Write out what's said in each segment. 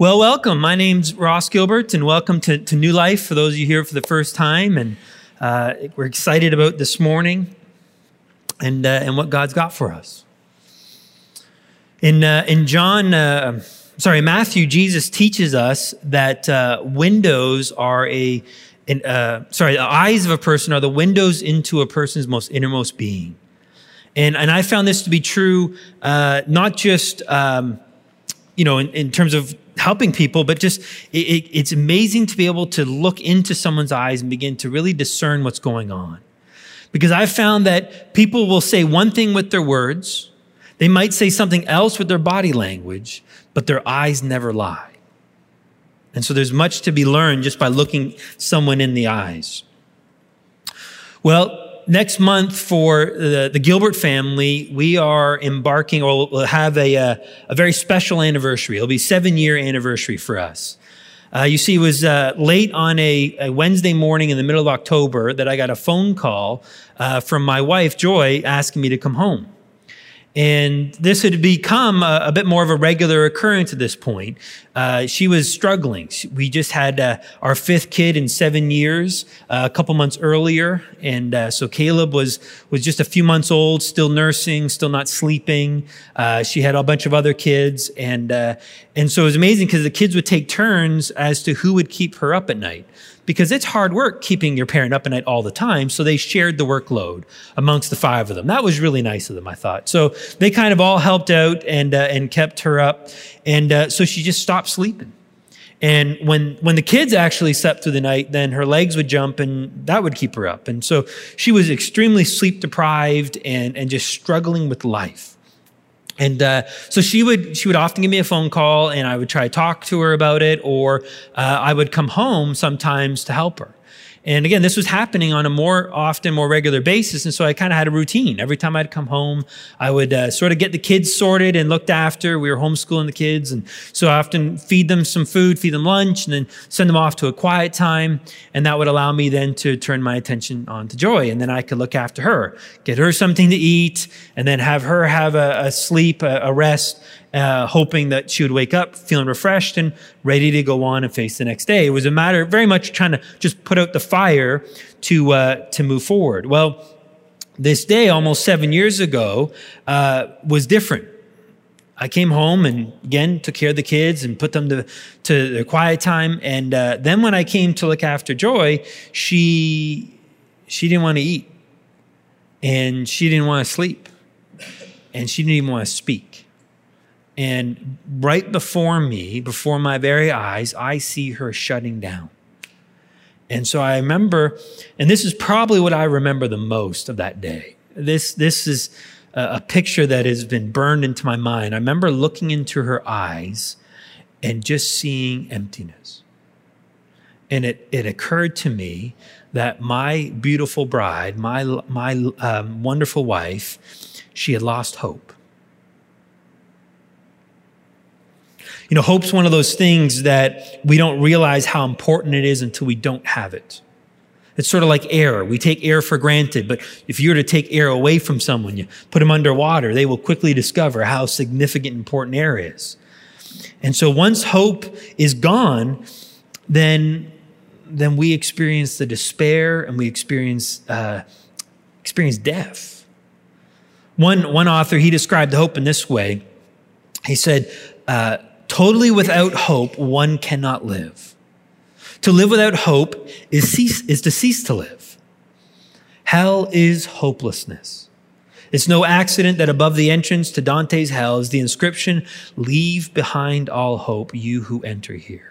Well, welcome. My name's Ross Gilbert, and welcome to, to New Life for those of you here for the first time. And uh, we're excited about this morning and, uh, and what God's got for us. In, uh, in John, uh, sorry, Matthew, Jesus teaches us that uh, windows are a, an, uh, sorry, the eyes of a person are the windows into a person's most innermost being. And, and I found this to be true, not just, um, you know, in, in terms of helping people, but just it, it, it's amazing to be able to look into someone's eyes and begin to really discern what's going on. Because I've found that people will say one thing with their words, they might say something else with their body language, but their eyes never lie. And so there's much to be learned just by looking someone in the eyes. Well, next month for the, the, Gilbert family, we are embarking or we'll have a, a, uh, a very special anniversary. It'll be seven year anniversary for us. Uh, you see, it was uh, late on a, a, Wednesday morning in the middle of October that I got a phone call uh, from my wife, Joy, asking me to come home. And this had become a, a, bit more of a regular occurrence at this point. Uh, she was struggling. We just had uh, our fifth kid in seven years, uh, a couple months earlier, and uh, so Caleb was was just a few months old, still nursing, still not sleeping. Uh, she had a bunch of other kids, and uh, and so it was amazing because the kids would take turns as to who would keep her up at night because it's hard work keeping your parent up at night all the time. So they shared the workload amongst the five of them. That was really nice of them, I thought. So they kind of all helped out and and kept her up, and so she just stopped sleeping. And when when the kids actually slept through the night, then her legs would jump, and that would keep her up. And so she was extremely sleep deprived and and just struggling with life. And uh, so she would she would often give me a phone call, and I would try to talk to her about it, or uh, I would come home sometimes to help her. And again, this was happening on a more often, more regular basis. And so I kind of had a routine. Every time I'd come home, I would uh, sort of get the kids sorted and looked after. We were homeschooling the kids. And so I often feed them some food, feed them lunch, and then send them off to a quiet time. And that would allow me then to turn my attention on to Joy. And then I could look after her, get her something to eat, and then have her have a, a sleep, a, a rest, uh, hoping that she would wake up feeling refreshed and ready to go on and face the next day. It was a matter very much trying to just put out the fire to uh, to move forward. Well, this day, almost seven years ago, uh, was different. I came home and again took care of the kids and put them to, to their quiet time. And uh, then when I came to look after Joy, she she didn't want to eat, and she didn't want to sleep, and she didn't even want to speak. And right before me, before my very eyes, I see her shutting down. And so I remember, and this is probably what I remember the most of that day. This, this is a, a picture that has been burned into my mind. I remember looking into her eyes and just seeing emptiness. And it, it occurred to me that my beautiful bride, my, my um, wonderful wife, she had lost hope. You know, hope's one of those things that we don't realize how important it is until we don't have it. It's sort of like air. We take air for granted, but if you were to take air away from someone, you put them underwater, they will quickly discover how significant important air is. And so once hope is gone, then, then we experience the despair and we experience, uh, experience death. One, one author, he described hope in this way. He said, uh, Totally without hope, one cannot live. To live without hope is, cease, is to cease to live. Hell is hopelessness. It's no accident that above the entrance to Dante's hell is the inscription, Leave behind all hope, you who enter here.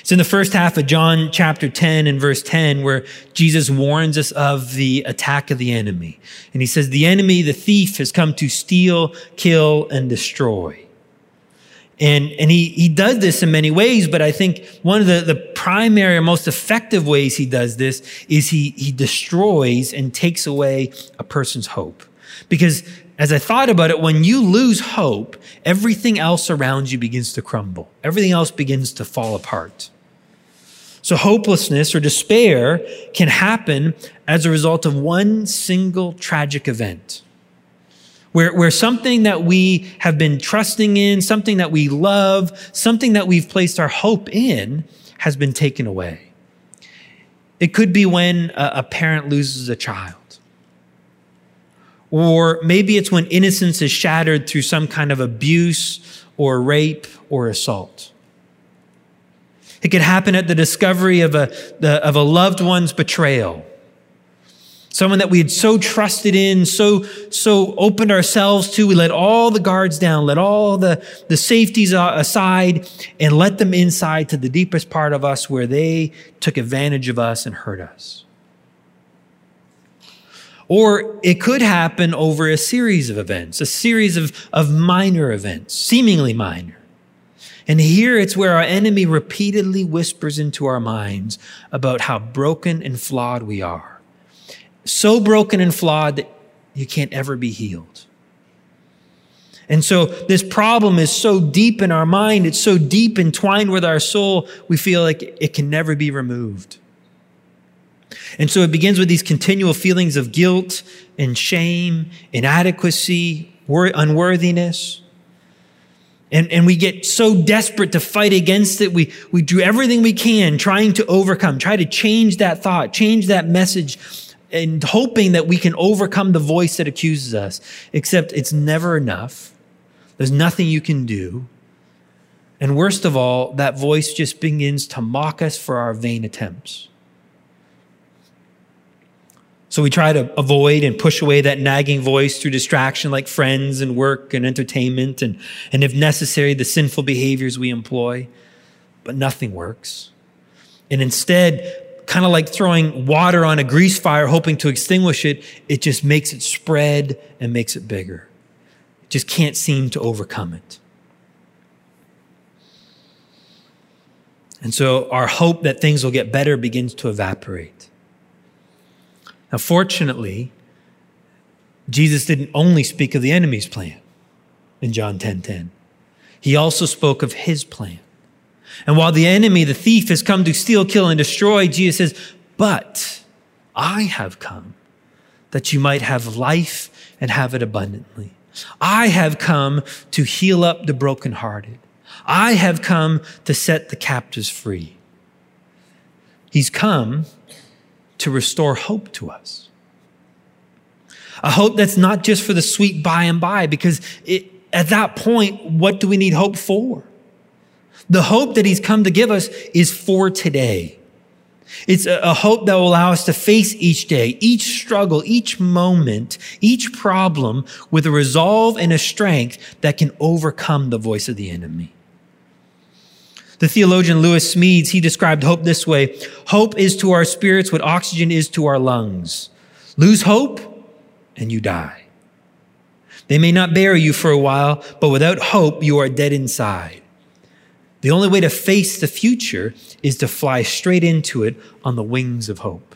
It's in the first half of John chapter 10 and verse 10 where Jesus warns us of the attack of the enemy. And he says, The enemy, the thief, has come to steal, kill, and destroy. And, and he, he does this in many ways, but I think one of the, the primary or most effective ways he does this is he, he destroys and takes away a person's hope. Because as I thought about it, when you lose hope, everything else around you begins to crumble. Everything else begins to fall apart. So hopelessness or despair can happen as a result of one single tragic event. where, where something that we have been trusting in, something that we love, something that we've placed our hope in has been taken away. It could be when a, a parent loses a child. Or maybe it's when innocence is shattered through some kind of abuse or rape or assault. It could happen at the discovery of a, the, of a loved one's betrayal someone that we had so trusted in, so, so opened ourselves to. We let all the guards down, let all the, the safeties aside, and let them inside to the deepest part of us where they took advantage of us and hurt us. Or it could happen over a series of events, a series of, of minor events, seemingly minor. And here it's where our enemy repeatedly whispers into our minds about how broken and flawed we are so broken and flawed that you can't ever be healed. And so this problem is so deep in our mind, it's so deep entwined with our soul, we feel like it can never be removed. And so it begins with these continual feelings of guilt and shame, inadequacy, unworthiness. And, and we get so desperate to fight against it. We, we do everything we can trying to overcome, try to change that thought, change that message and hoping that we can overcome the voice that accuses us, except it's never enough. There's nothing you can do. And worst of all, that voice just begins to mock us for our vain attempts. So we try to avoid and push away that nagging voice through distraction like friends and work and entertainment and, and if necessary, the sinful behaviors we employ. But nothing works. And instead, kind of like throwing water on a grease fire, hoping to extinguish it, it just makes it spread and makes it bigger. It just can't seem to overcome it. And so our hope that things will get better begins to evaporate. Now, fortunately, Jesus didn't only speak of the enemy's plan in John 10 10. He also spoke of his plan. And while the enemy, the thief, has come to steal, kill, and destroy, Jesus says, But I have come that you might have life and have it abundantly. I have come to heal up the brokenhearted. I have come to set the captives free. He's come to restore hope to us. A hope that's not just for the sweet by and by, because it, at that point, what do we need hope for? The hope that he's come to give us is for today. It's a, a, hope that will allow us to face each day, each struggle, each moment, each problem with a resolve and a strength that can overcome the voice of the enemy. The theologian Lewis Smedes, he described hope this way. Hope is to our spirits what oxygen is to our lungs. Lose hope and you die. They may not bury you for a while, but without hope, you are dead inside. The only way to face the future is to fly straight into it on the wings of hope.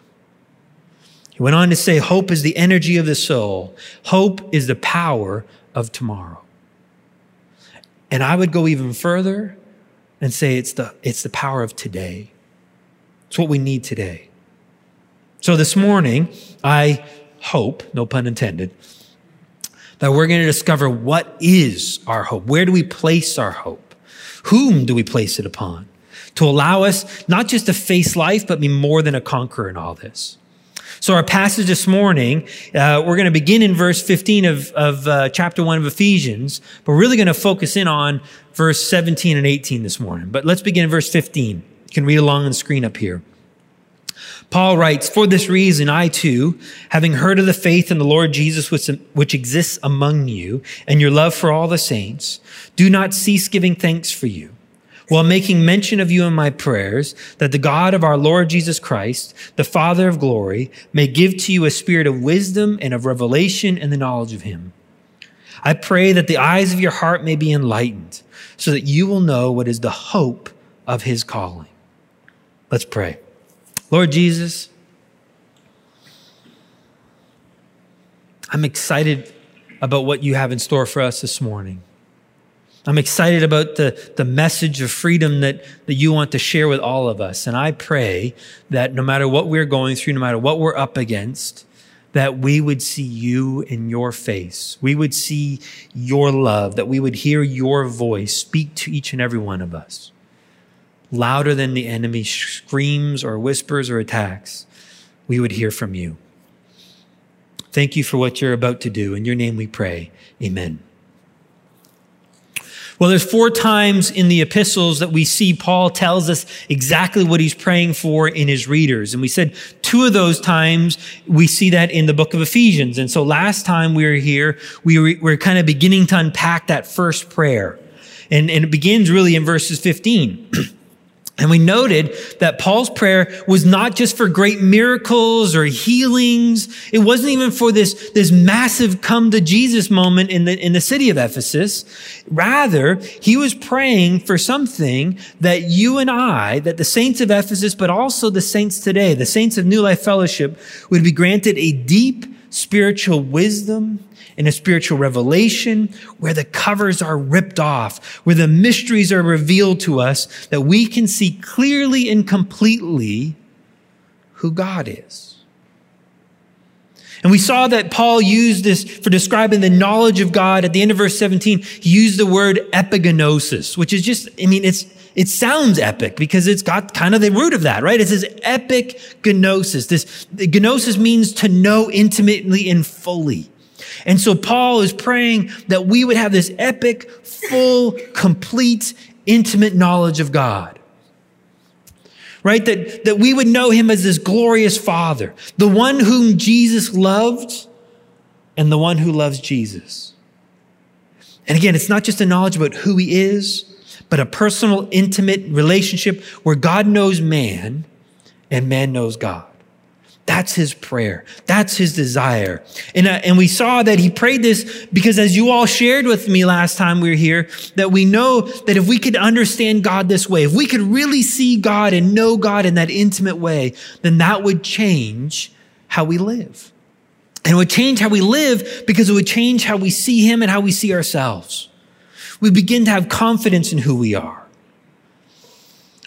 He went on to say, Hope is the energy of the soul, hope is the power of tomorrow. And I would go even further and say it's the, it's the power of today. It's what we need today. So this morning, I hope, no pun intended, that we're going to discover what is our hope. Where do we place our hope? Whom do we place it upon? To allow us not just to face life, but be more than a conqueror in all this. So our passage this morning, uh, we're going to begin in verse 15 of, of uh, chapter 1 of Ephesians, but we're really going to focus in on verse 17 and 18 this morning. But let's begin in verse 15. You can read along on the screen up here. Paul writes, For this reason, I too, having heard of the faith in the Lord Jesus which, which exists among you, and your love for all the saints, do not cease giving thanks for you, while making mention of you in my prayers, that the God of our Lord Jesus Christ, the Father of glory, may give to you a spirit of wisdom and of revelation and the knowledge of him. I pray that the eyes of your heart may be enlightened, so that you will know what is the hope of his calling. Let's pray. Lord Jesus, I'm excited about what you have in store for us this morning. I'm excited about the, the message of freedom that, that you want to share with all of us. And I pray that no matter what we're going through, no matter what we're up against, that we would see you in your face. We would see your love, that we would hear your voice speak to each and every one of us. Louder than the enemy screams or whispers or attacks, we would hear from you. Thank you for what you're about to do. In your name we pray. Amen. Well, there's four times in the epistles that we see Paul tells us exactly what he's praying for in his readers. And we said two of those times we see that in the book of Ephesians. And so last time we were here, we were, we were kind of beginning to unpack that first prayer. And, and it begins really in verses 15. And we noted that Paul's prayer was not just for great miracles or healings. It wasn't even for this, this massive come to Jesus moment in the, in the city of Ephesus. Rather, he was praying for something that you and I, that the saints of Ephesus, but also the saints today, the saints of New Life Fellowship would be granted a deep spiritual wisdom in a spiritual revelation where the covers are ripped off, where the mysteries are revealed to us, that we can see clearly and completely who God is. And we saw that Paul used this for describing the knowledge of God. At the end of verse 17, he used the word epigenosis, which is just, I mean, it's, it sounds epic because it's got kind of the root of that, right? It says epic gnosis. This gnosis means to know intimately and fully. And so Paul is praying that we would have this epic, full, complete, intimate knowledge of God. Right? That, that we would know him as this glorious father, the one whom Jesus loved and the one who loves Jesus. And again, it's not just a knowledge about who he is, but a personal, intimate relationship where God knows man and man knows God. That's his prayer. That's his desire. And, uh, and we saw that he prayed this because as you all shared with me last time we were here, that we know that if we could understand God this way, if we could really see God and know God in that intimate way, then that would change how we live. And it would change how we live because it would change how we see him and how we see ourselves. We begin to have confidence in who we are.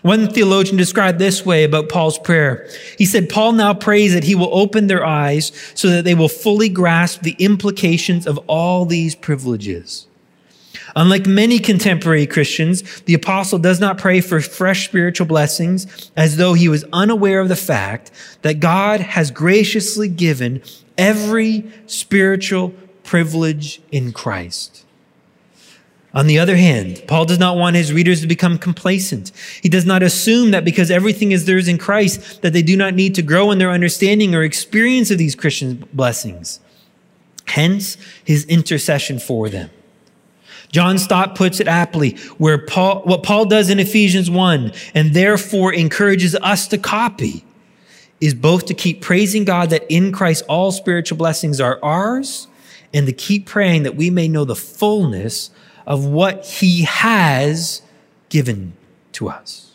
One theologian described this way about Paul's prayer. He said, Paul now prays that he will open their eyes so that they will fully grasp the implications of all these privileges. Unlike many contemporary Christians, the apostle does not pray for fresh spiritual blessings as though he was unaware of the fact that God has graciously given every spiritual privilege in Christ. On the other hand, Paul does not want his readers to become complacent. He does not assume that because everything is theirs in Christ, that they do not need to grow in their understanding or experience of these Christian blessings. Hence, his intercession for them. John Stott puts it aptly, where Paul, what Paul does in Ephesians 1 and therefore encourages us to copy is both to keep praising God that in Christ all spiritual blessings are ours and to keep praying that we may know the fullness of what he has given to us.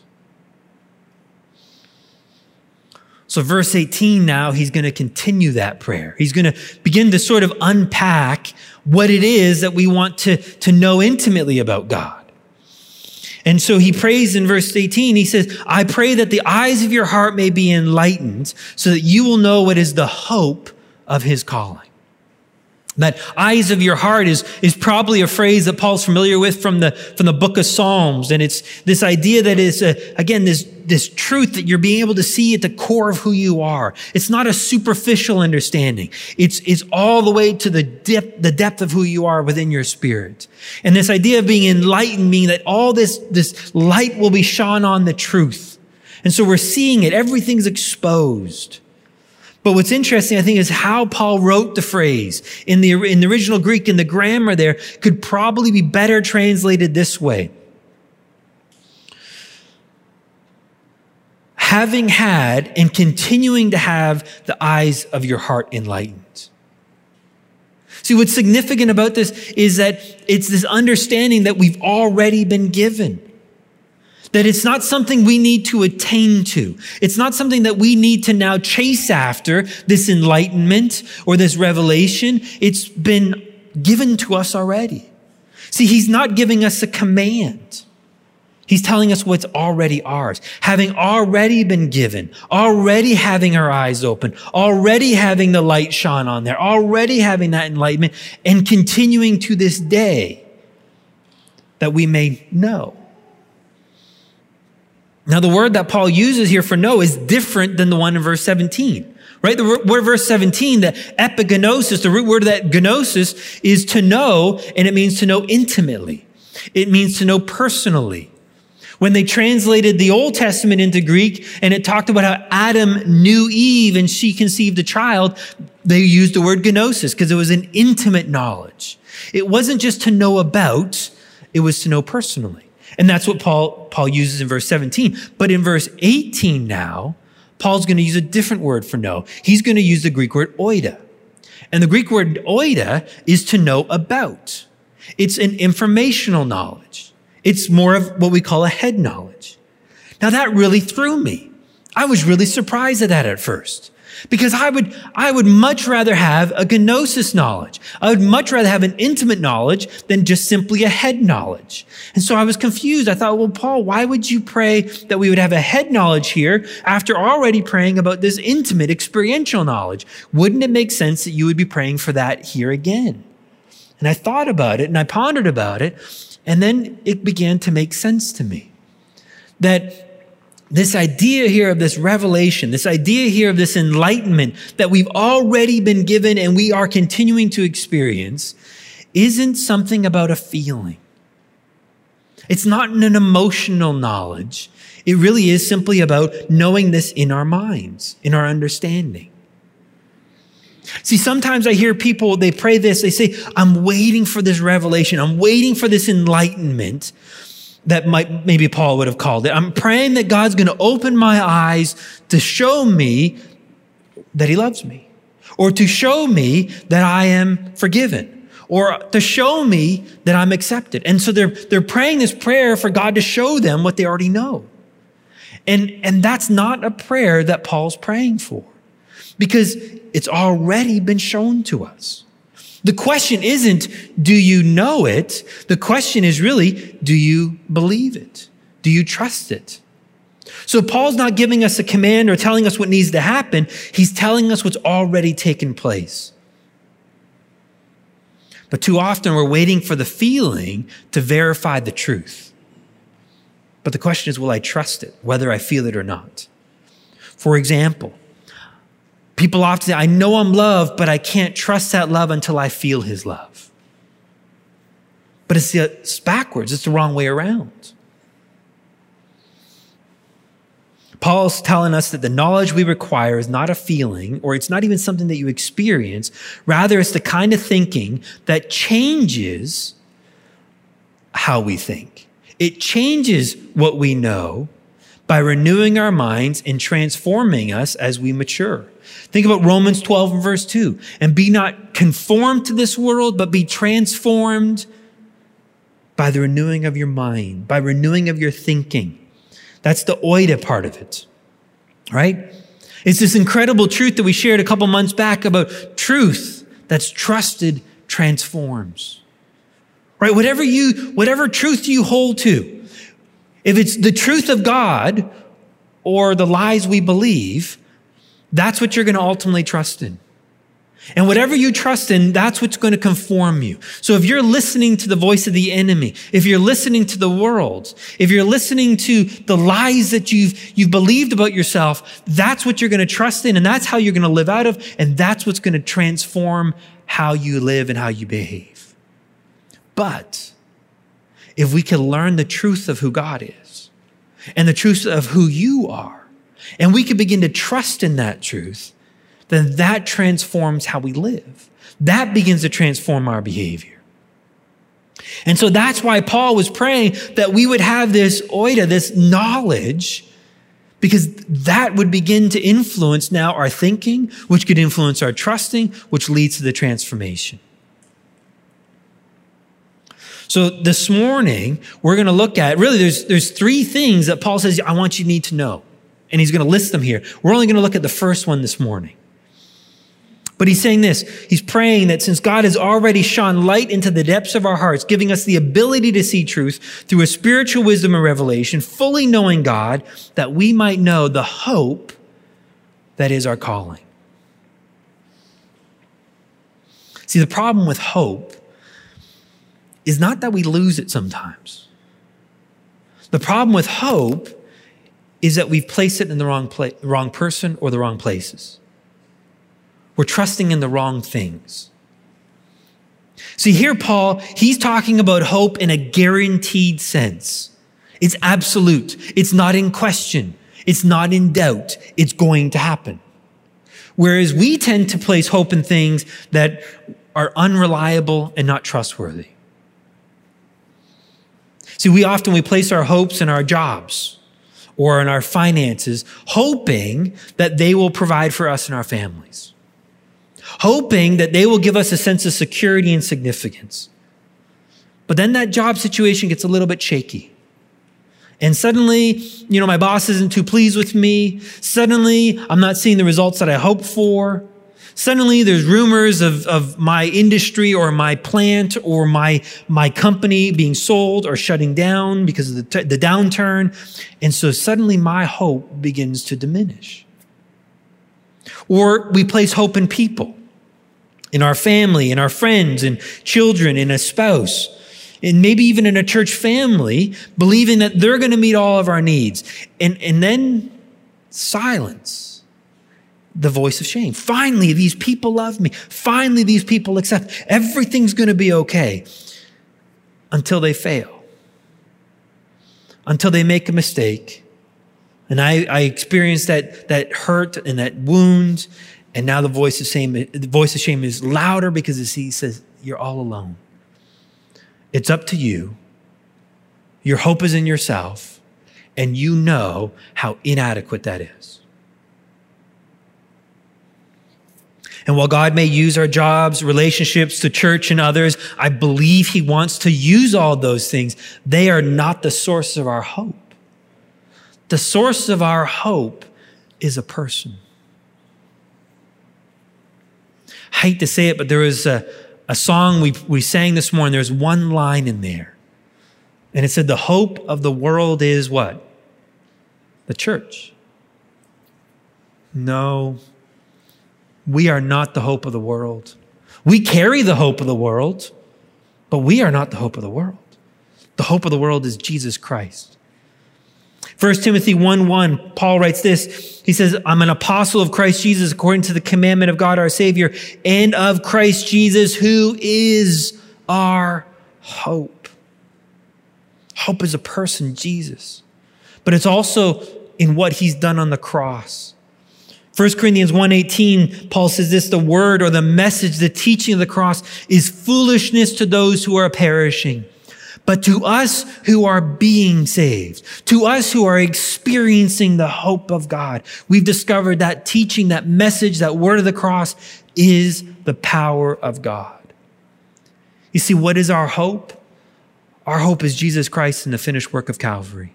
So, verse 18 now, he's going to continue that prayer. He's going to begin to sort of unpack what it is that we want to, to know intimately about God. And so he prays in verse 18, he says, I pray that the eyes of your heart may be enlightened so that you will know what is the hope of his calling. That eyes of your heart is, is probably a phrase that Paul's familiar with from the, from the book of Psalms. And it's this idea that is, uh, again, this, this truth that you're being able to see at the core of who you are. It's not a superficial understanding. It's, it's all the way to the depth, the depth of who you are within your spirit. And this idea of being enlightened, meaning that all this, this light will be shone on the truth. And so we're seeing it. Everything's exposed. But what's interesting, I think, is how Paul wrote the phrase in the, in the original Greek, in the grammar there, could probably be better translated this way. Having had and continuing to have the eyes of your heart enlightened. See, what's significant about this is that it's this understanding that we've already been given. That it's not something we need to attain to. It's not something that we need to now chase after, this enlightenment or this revelation. It's been given to us already. See, he's not giving us a command. He's telling us what's already ours, having already been given, already having our eyes open, already having the light shine on there, already having that enlightenment, and continuing to this day that we may know. Now, the word that Paul uses here for know is different than the one in verse 17. Right? The word verse 17, the epigenosis, the root word of that gnosis is to know, and it means to know intimately. It means to know personally. When they translated the Old Testament into Greek and it talked about how Adam knew Eve and she conceived a child, they used the word gnosis because it was an intimate knowledge. It wasn't just to know about, it was to know personally. And that's what Paul, Paul uses in verse 17. But in verse 18 now, Paul's going to use a different word for know. He's going to use the Greek word oida. And the Greek word oida is to know about. It's an informational knowledge. It's more of what we call a head knowledge. Now that really threw me. I was really surprised at that at first. Because I would, I would much rather have a gnosis knowledge. I would much rather have an intimate knowledge than just simply a head knowledge. And so I was confused. I thought, well, Paul, why would you pray that we would have a head knowledge here after already praying about this intimate experiential knowledge? Wouldn't it make sense that you would be praying for that here again? And I thought about it and I pondered about it. And then it began to make sense to me that this idea here of this revelation, this idea here of this enlightenment that we've already been given and we are continuing to experience isn't something about a feeling. It's not an emotional knowledge. It really is simply about knowing this in our minds, in our understanding. See, sometimes I hear people, they pray this, they say, I'm waiting for this revelation, I'm waiting for this enlightenment that might, maybe Paul would have called it. I'm praying that God's going to open my eyes to show me that he loves me or to show me that I am forgiven or to show me that I'm accepted. And so they're, they're praying this prayer for God to show them what they already know. And, and that's not a prayer that Paul's praying for because it's already been shown to us. The question isn't, do you know it? The question is really, do you believe it? Do you trust it? So Paul's not giving us a command or telling us what needs to happen. He's telling us what's already taken place. But too often we're waiting for the feeling to verify the truth. But the question is, will I trust it, whether I feel it or not? For example, People often say, I know I'm loved, but I can't trust that love until I feel his love. But it's, it's backwards, it's the wrong way around. Paul's telling us that the knowledge we require is not a feeling, or it's not even something that you experience. Rather, it's the kind of thinking that changes how we think. It changes what we know by renewing our minds and transforming us as we mature. Think about Romans 12 and verse 2. And be not conformed to this world, but be transformed by the renewing of your mind, by renewing of your thinking. That's the oida part of it, right? It's this incredible truth that we shared a couple months back about truth that's trusted transforms. Right? Whatever you, whatever truth you hold to, if it's the truth of God or the lies we believe, that's what you're going to ultimately trust in. And whatever you trust in, that's what's going to conform you. So if you're listening to the voice of the enemy, if you're listening to the world, if you're listening to the lies that you've, you've believed about yourself, that's what you're going to trust in and that's how you're going to live out of. And that's what's going to transform how you live and how you behave. But if we can learn the truth of who God is and the truth of who you are, and we can begin to trust in that truth, then that transforms how we live. That begins to transform our behavior. And so that's why Paul was praying that we would have this oida, this knowledge, because that would begin to influence now our thinking, which could influence our trusting, which leads to the transformation. So this morning, we're going to look at really there's, there's three things that Paul says I want you to need to know and he's going to list them here. We're only going to look at the first one this morning. But he's saying this. He's praying that since God has already shone light into the depths of our hearts, giving us the ability to see truth through a spiritual wisdom and revelation, fully knowing God, that we might know the hope that is our calling. See, the problem with hope is not that we lose it sometimes. The problem with hope is that we've placed it in the wrong, pla- wrong person or the wrong places. We're trusting in the wrong things. See, here, Paul, he's talking about hope in a guaranteed sense. It's absolute. It's not in question. It's not in doubt. It's going to happen. Whereas we tend to place hope in things that are unreliable and not trustworthy. See, we often we place our hopes in our jobs or in our finances, hoping that they will provide for us and our families hoping that they will give us a sense of security and significance. But then that job situation gets a little bit shaky. And suddenly, you know, my boss isn't too pleased with me. Suddenly, I'm not seeing the results that I hoped for. Suddenly, there's rumors of, of my industry or my plant or my, my company being sold or shutting down because of the, t- the downturn. And so suddenly, my hope begins to diminish. Or we place hope in people in our family, in our friends in children, in a spouse, and maybe even in a church family, believing that they're going to meet all of our needs. And, and then silence, the voice of shame. Finally, these people love me. Finally, these people accept. Everything's going to be okay until they fail, until they make a mistake. And I, I experience that, that hurt and that wound and now the voice of shame, the voice of shame is louder because he says, You're all alone. It's up to you. Your hope is in yourself, and you know how inadequate that is. And while God may use our jobs, relationships, the church, and others, I believe He wants to use all those things. They are not the source of our hope. The source of our hope is a person I hate to say it, but there was a, a song we, we sang this morning. There's one line in there. And it said, The hope of the world is what? The church. No, we are not the hope of the world. We carry the hope of the world, but we are not the hope of the world. The hope of the world is Jesus Christ. 1 Timothy 1 1, Paul writes this. He says, I'm an apostle of Christ Jesus according to the commandment of God our Savior and of Christ Jesus, who is our hope. Hope is a person, Jesus. But it's also in what he's done on the cross. 1 Corinthians 1:18 Paul says this the word or the message the teaching of the cross is foolishness to those who are perishing but to us who are being saved, to us who are experiencing the hope of God, we've discovered that teaching, that message, that word of the cross is the power of God. You see, what is our hope? Our hope is Jesus Christ and the finished work of Calvary.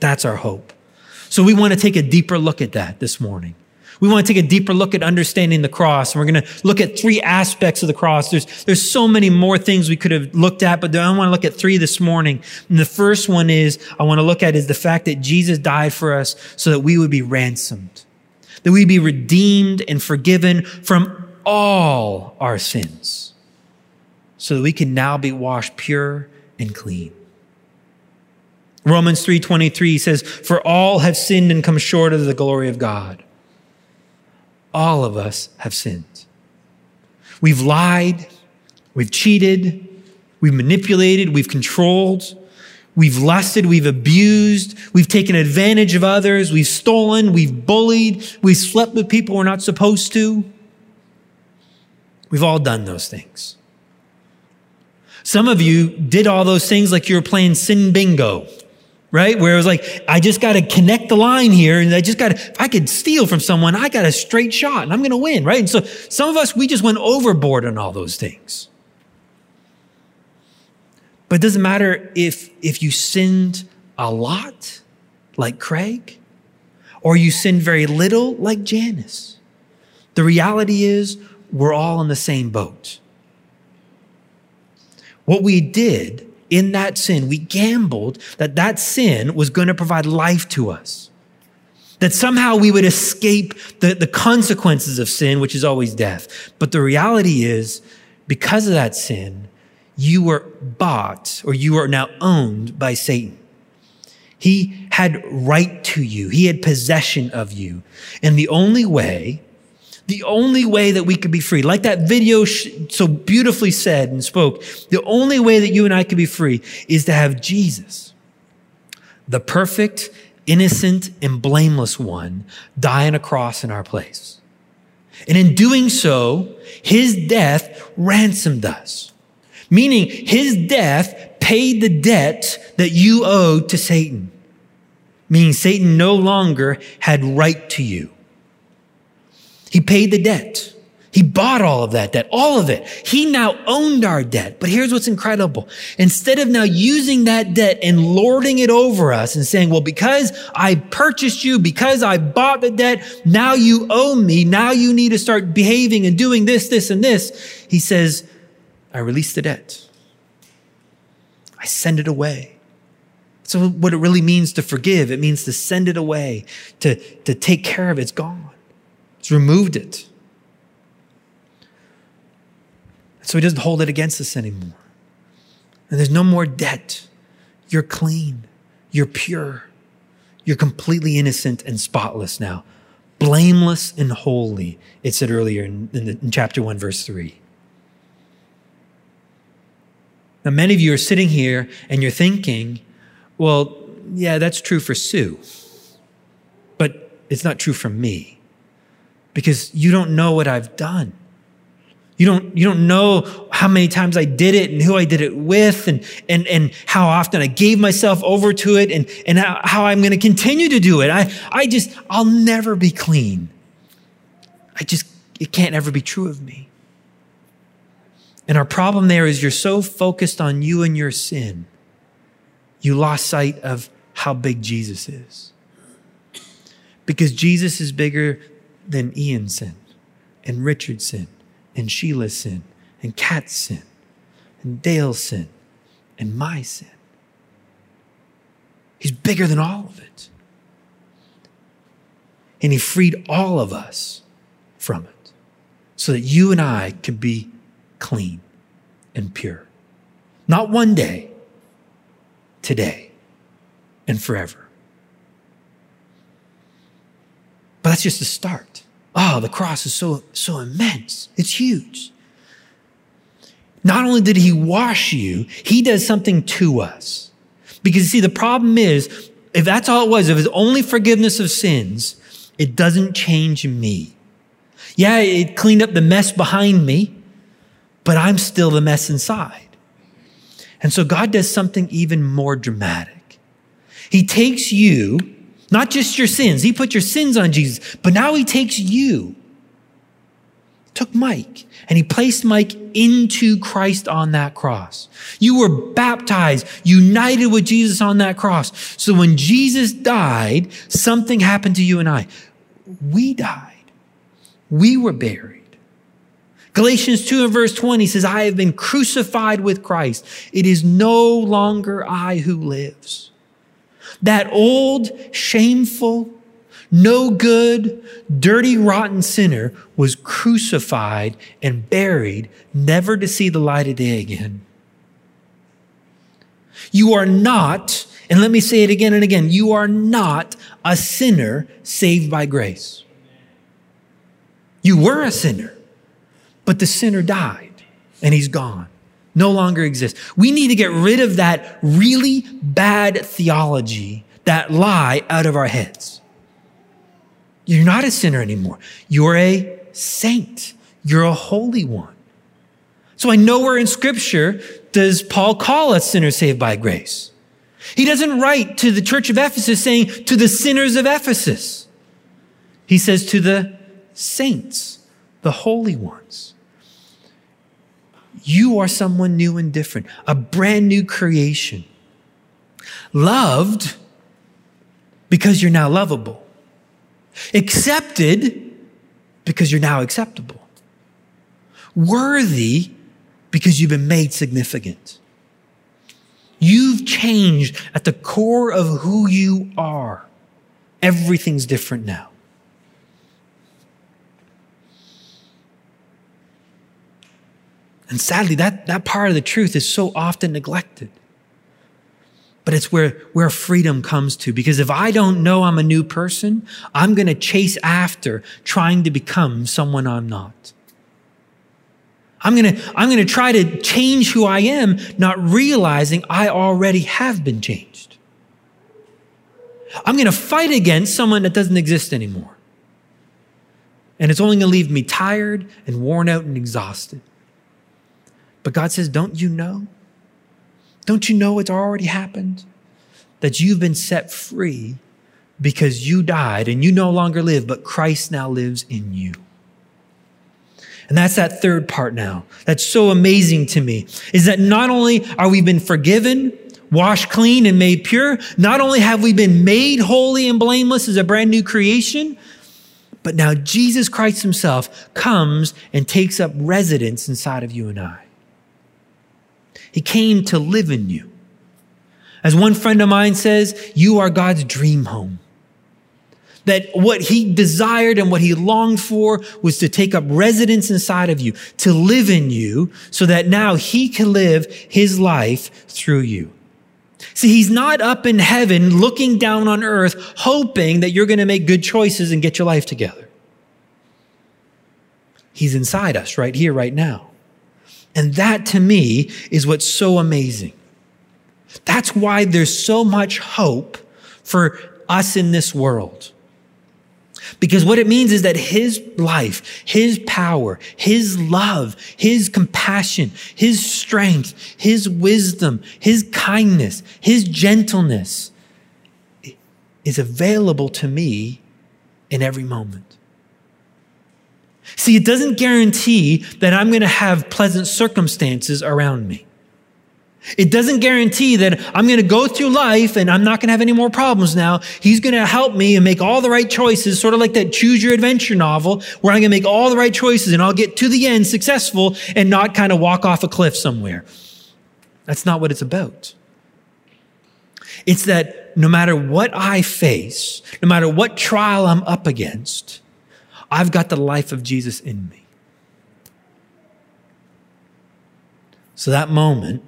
That's our hope. So we want to take a deeper look at that this morning. We want to take a deeper look at understanding the cross. And we're going to look at three aspects of the cross. There's, there's so many more things we could have looked at, but I want to look at three this morning. And the first one is, I want to look at is the fact that Jesus died for us so that we would be ransomed, that we'd be redeemed and forgiven from all our sins so that we can now be washed pure and clean. Romans 3:23 says, "For all have sinned and come short of the glory of God." all of us have sinned. We've lied, we've cheated, we've manipulated, we've controlled, we've lusted, we've abused, we've taken advantage of others, we've stolen, we've bullied, we've slept with people we're not supposed to. We've all done those things. Some of you did all those things like you were playing sin bingo right? Where it was like, I just got to connect the line here and I just got to, if I could steal from someone, I got a straight shot and I'm going to win, right? And so some of us, we just went overboard on all those things. But it doesn't matter if, if you sinned a lot, like Craig, or you sinned very little, like Janice. The reality is, we're all in the same boat. What we did in that sin, we gambled that that sin was going to provide life to us. That somehow we would escape the, the consequences of sin, which is always death. But the reality is, because of that sin, you were bought or you are now owned by Satan. He had right to you. He had possession of you. And the only way the only way that we could be free, like that video so beautifully said and spoke, the only way that you and I could be free is to have Jesus, the perfect, innocent, and blameless one, die on a cross in our place. And in doing so, his death ransomed us, meaning his death paid the debt that you owed to Satan, meaning Satan no longer had right to you. He paid the debt. He bought all of that debt, all of it. He now owned our debt. But here's what's incredible. Instead of now using that debt and lording it over us and saying, well, because I purchased you, because I bought the debt, now you owe me. Now you need to start behaving and doing this, this, and this. He says, I release the debt. I send it away. So what it really means to forgive, it means to send it away, to, to take care of it. It's gone. He's removed it. So he doesn't hold it against us anymore. And there's no more debt. You're clean. You're pure. You're completely innocent and spotless now. Blameless and holy, it said earlier in, in, the, in chapter 1, verse 3. Now, many of you are sitting here and you're thinking, well, yeah, that's true for Sue, but it's not true for me because you don't know what I've done. You don't, you don't know how many times I did it and who I did it with and, and, and how often I gave myself over to it and, and how, how I'm going to continue to do it. I, I just, I'll never be clean. I just, it can't ever be true of me. And our problem there is you're so focused on you and your sin, you lost sight of how big Jesus is. Because Jesus is bigger than Ian's sin, and Richard's sin, and Sheila's sin, and Kat's sin, and Dale's sin, and my sin. He's bigger than all of it. And he freed all of us from it so that you and I could be clean and pure. Not one day, today, and forever. But that's just the start. Oh, the cross is so, so immense. It's huge. Not only did he wash you, he does something to us. Because you see, the problem is, if that's all it was, if it's only forgiveness of sins, it doesn't change me. Yeah, it cleaned up the mess behind me, but I'm still the mess inside. And so God does something even more dramatic. He takes you not just your sins. He put your sins on Jesus, but now he takes you. Took Mike and he placed Mike into Christ on that cross. You were baptized, united with Jesus on that cross. So when Jesus died, something happened to you and I. We died. We were buried. Galatians 2 and verse 20 says, I have been crucified with Christ. It is no longer I who lives that old, shameful, no good, dirty, rotten sinner was crucified and buried, never to see the light of day again. You are not, and let me say it again and again, you are not a sinner saved by grace. You were a sinner, but the sinner died and he's gone no longer exists. We need to get rid of that really bad theology, that lie out of our heads. You're not a sinner anymore. You're a saint. You're a holy one. So I know where in scripture does Paul call us sinners saved by grace. He doesn't write to the church of Ephesus saying to the sinners of Ephesus. He says to the saints, the holy ones. You are someone new and different, a brand new creation. Loved because you're now lovable. Accepted because you're now acceptable. Worthy because you've been made significant. You've changed at the core of who you are. Everything's different now. And sadly, that, that part of the truth is so often neglected. But it's where, where freedom comes to. Because if I don't know I'm a new person, I'm going to chase after trying to become someone I'm not. I'm going to, I'm going to try to change who I am, not realizing I already have been changed. I'm going to fight against someone that doesn't exist anymore. And it's only going to leave me tired and worn out and exhausted. But God says, Don't you know? Don't you know it's already happened? That you've been set free because you died and you no longer live, but Christ now lives in you. And that's that third part now. That's so amazing to me is that not only are we been forgiven, washed clean and made pure, not only have we been made holy and blameless as a brand new creation, but now Jesus Christ himself comes and takes up residence inside of you and I. He came to live in you. As one friend of mine says, you are God's dream home. That what he desired and what he longed for was to take up residence inside of you, to live in you, so that now he can live his life through you. See, he's not up in heaven looking down on earth, hoping that you're going to make good choices and get your life together. He's inside us right here, right now. And that to me is what's so amazing. That's why there's so much hope for us in this world. Because what it means is that his life, his power, his love, his compassion, his strength, his wisdom, his kindness, his gentleness is available to me in every moment. See, it doesn't guarantee that I'm going to have pleasant circumstances around me. It doesn't guarantee that I'm going to go through life and I'm not going to have any more problems now. He's going to help me and make all the right choices, sort of like that choose your adventure novel where I'm going to make all the right choices and I'll get to the end successful and not kind of walk off a cliff somewhere. That's not what it's about. It's that no matter what I face, no matter what trial I'm up against, I've got the life of Jesus in me. So that moment,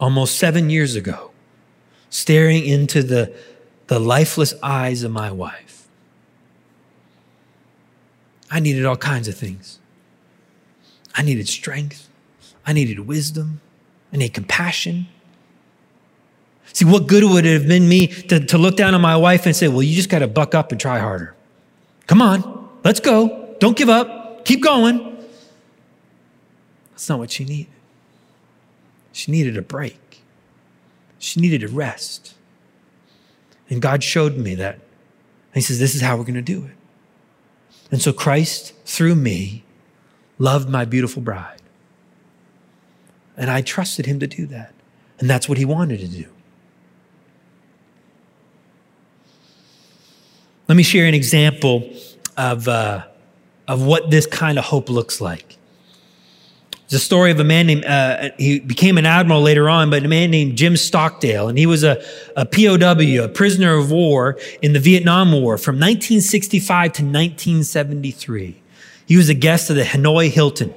almost seven years ago, staring into the, the lifeless eyes of my wife, I needed all kinds of things. I needed strength. I needed wisdom. I needed compassion. See, what good would it have been me to, to look down on my wife and say, Well, you just got to buck up and try harder? Come on. Let's go. Don't give up. Keep going. That's not what she needed. She needed a break. She needed a rest. And God showed me that. And He says, This is how we're going to do it. And so Christ, through me, loved my beautiful bride. And I trusted Him to do that. And that's what He wanted to do. Let me share an example of, uh, of what this kind of hope looks like. It's a story of a man named, uh, he became an admiral later on, but a man named Jim Stockdale. And he was a, a POW, a prisoner of war in the Vietnam War from 1965 to 1973. He was a guest of the Hanoi Hilton.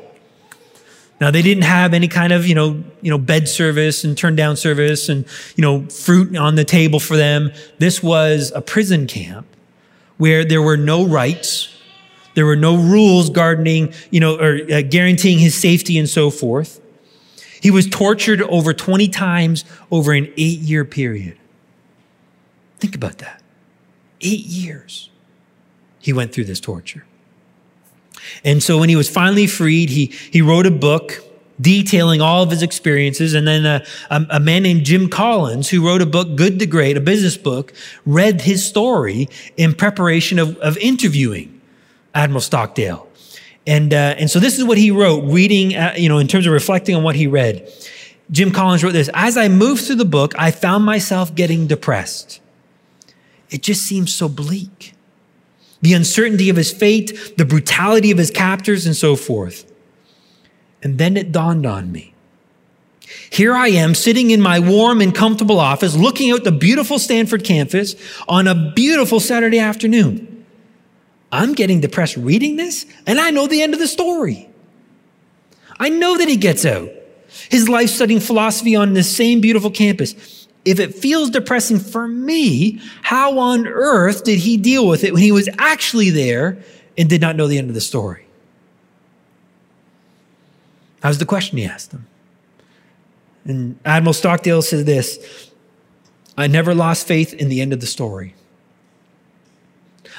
Now they didn't have any kind of, you know, you know, bed service and turn down service and, you know, fruit on the table for them. This was a prison camp where there were no rights, there were no rules guarding, you know, or uh, guaranteeing his safety and so forth. He was tortured over 20 times over an eight year period. Think about that. Eight years he went through this torture. And so when he was finally freed, he, he wrote a book detailing all of his experiences. And then a, a, a, man named Jim Collins, who wrote a book, Good to Great, a business book, read his story in preparation of, of interviewing Admiral Stockdale. And, uh, and so this is what he wrote, reading, uh, you know, in terms of reflecting on what he read. Jim Collins wrote this As I moved through the book, I found myself getting depressed. It just seemed so bleak. the uncertainty of his fate, the brutality of his captors, and so forth. And then it dawned on me. Here I am sitting in my warm and comfortable office looking out the beautiful Stanford campus on a beautiful Saturday afternoon. I'm getting depressed reading this, and I know the end of the story. I know that he gets out. His life studying philosophy on this same beautiful campus. If it feels depressing for me, how on earth did he deal with it when he was actually there and did not know the end of the story? That was the question he asked him. And Admiral Stockdale says this I never lost faith in the end of the story.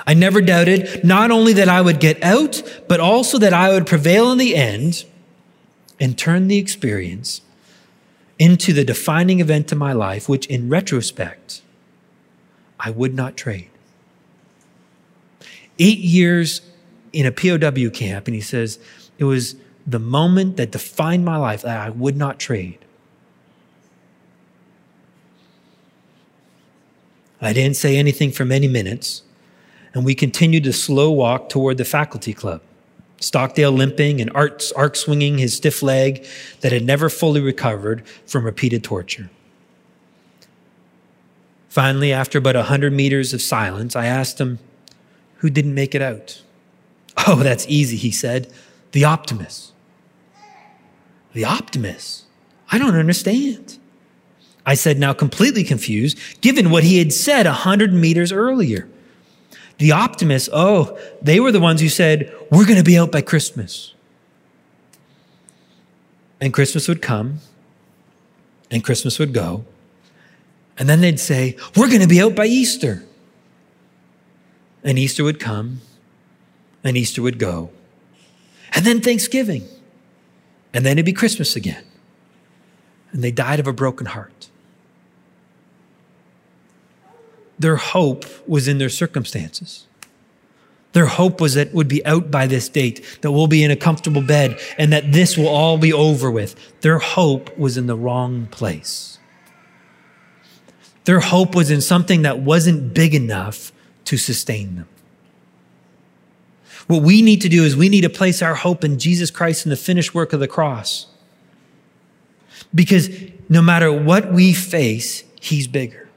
I never doubted not only that I would get out, but also that I would prevail in the end and turn the experience into the defining event of my life, which in retrospect, I would not trade. Eight years in a POW camp, and he says, it was the moment that defined my life that I would not trade. I didn't say anything for many minutes, and we continued to slow walk toward the faculty club. Stockdale limping and arc, swinging his stiff leg that had never fully recovered from repeated torture. Finally, after about a hundred meters of silence, I asked him, Who didn't make it out? Oh, that's easy, he said. The optimist. The optimist? I don't understand. I said, now completely confused, given what he had said a hundred meters earlier. The optimists, oh, they were the ones who said, we're going to be out by Christmas. And Christmas would come, and Christmas would go. And then they'd say, we're going to be out by Easter. And Easter would come, and Easter would go. And then Thanksgiving. And then it'd be Christmas again. And they died of a broken heart their hope was in their circumstances. Their hope was that would be out by this date, that we'll be in a comfortable bed, and that this will all be over with. Their hope was in the wrong place. Their hope was in something that wasn't big enough to sustain them. What we need to do is we need to place our hope in Jesus Christ and the finished work of the cross. Because no matter what we face, He's bigger.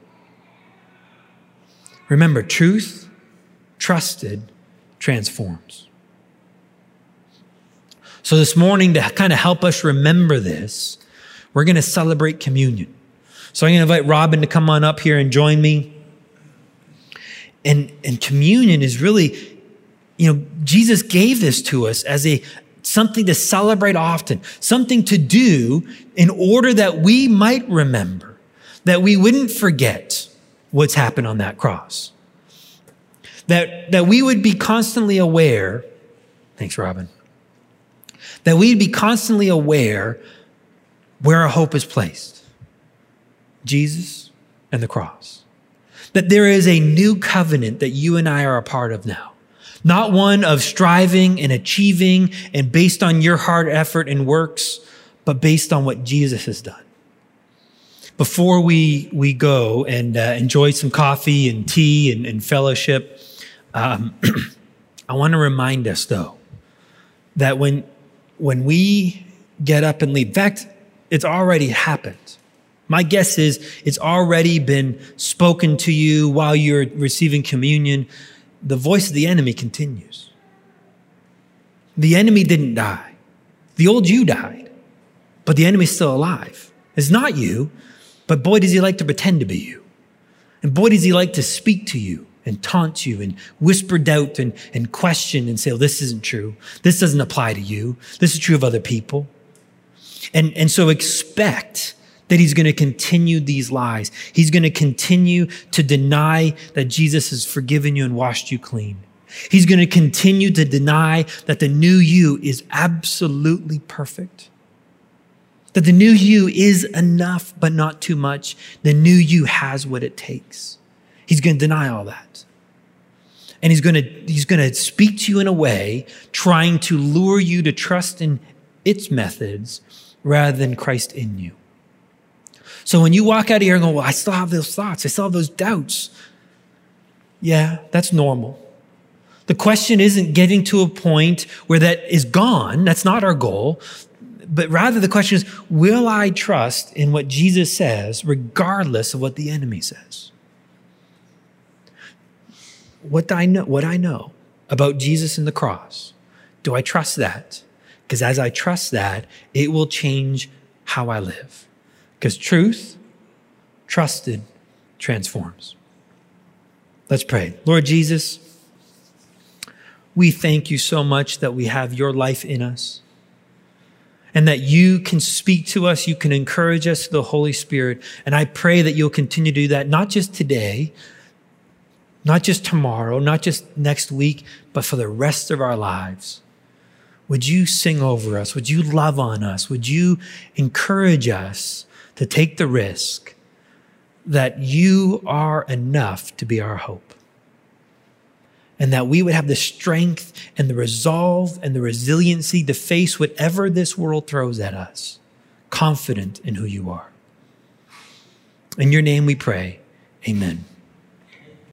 Remember, truth, trusted, transforms. So, this morning, to kind of help us remember this, we're going to celebrate communion. So, I'm going to invite Robin to come on up here and join me. And, and communion is really, you know, Jesus gave this to us as a something to celebrate often, something to do in order that we might remember, that we wouldn't forget what's happened on that cross. That, that we would be constantly aware, thanks, Robin, that we'd be constantly aware where our hope is placed Jesus and the cross. That there is a new covenant that you and I are a part of now. Not one of striving and achieving and based on your hard effort and works, but based on what Jesus has done before we we go and uh, enjoy some coffee and tea and, and fellowship, um, I want to remind us though that when when we get up and leave, in fact, it's already happened. My guess is it's already been spoken to you while you're receiving communion. The voice of the enemy continues. The enemy didn't die. The old you died, but the enemy's still alive. It's not you. But boy, does he like to pretend to be you. And boy, does he like to speak to you and taunt you and whisper doubt and, and question and say, oh, this isn't true. This doesn't apply to you. This is true of other people. And, and so expect that he's going to continue these lies. He's going to continue to deny that Jesus has forgiven you and washed you clean. He's going to continue to deny that the new you is absolutely perfect. That the new you is enough, but not too much. The new you has what it takes. He's going to deny all that. And he's going to, he's going to speak to you in a way trying to lure you to trust in its methods rather than Christ in you. So when you walk out of here and go, well, I still have those thoughts. I still have those doubts. Yeah, that's normal. The question isn't getting to a point where that is gone. That's not our goal. But rather, the question is will I trust in what Jesus says, regardless of what the enemy says? What do I know, what I know about Jesus and the cross, do I trust that? Because as I trust that, it will change how I live. Because truth, trusted, transforms. Let's pray. Lord Jesus, we thank you so much that we have your life in us and that you can speak to us, you can encourage us through the Holy Spirit. And I pray that you'll continue to do that, not just today, not just tomorrow, not just next week, but for the rest of our lives. Would you sing over us? Would you love on us? Would you encourage us to take the risk that you are enough to be our hope? And that we would have the strength and the resolve and the resiliency to face whatever this world throws at us, confident in who you are. In your name we pray. Amen.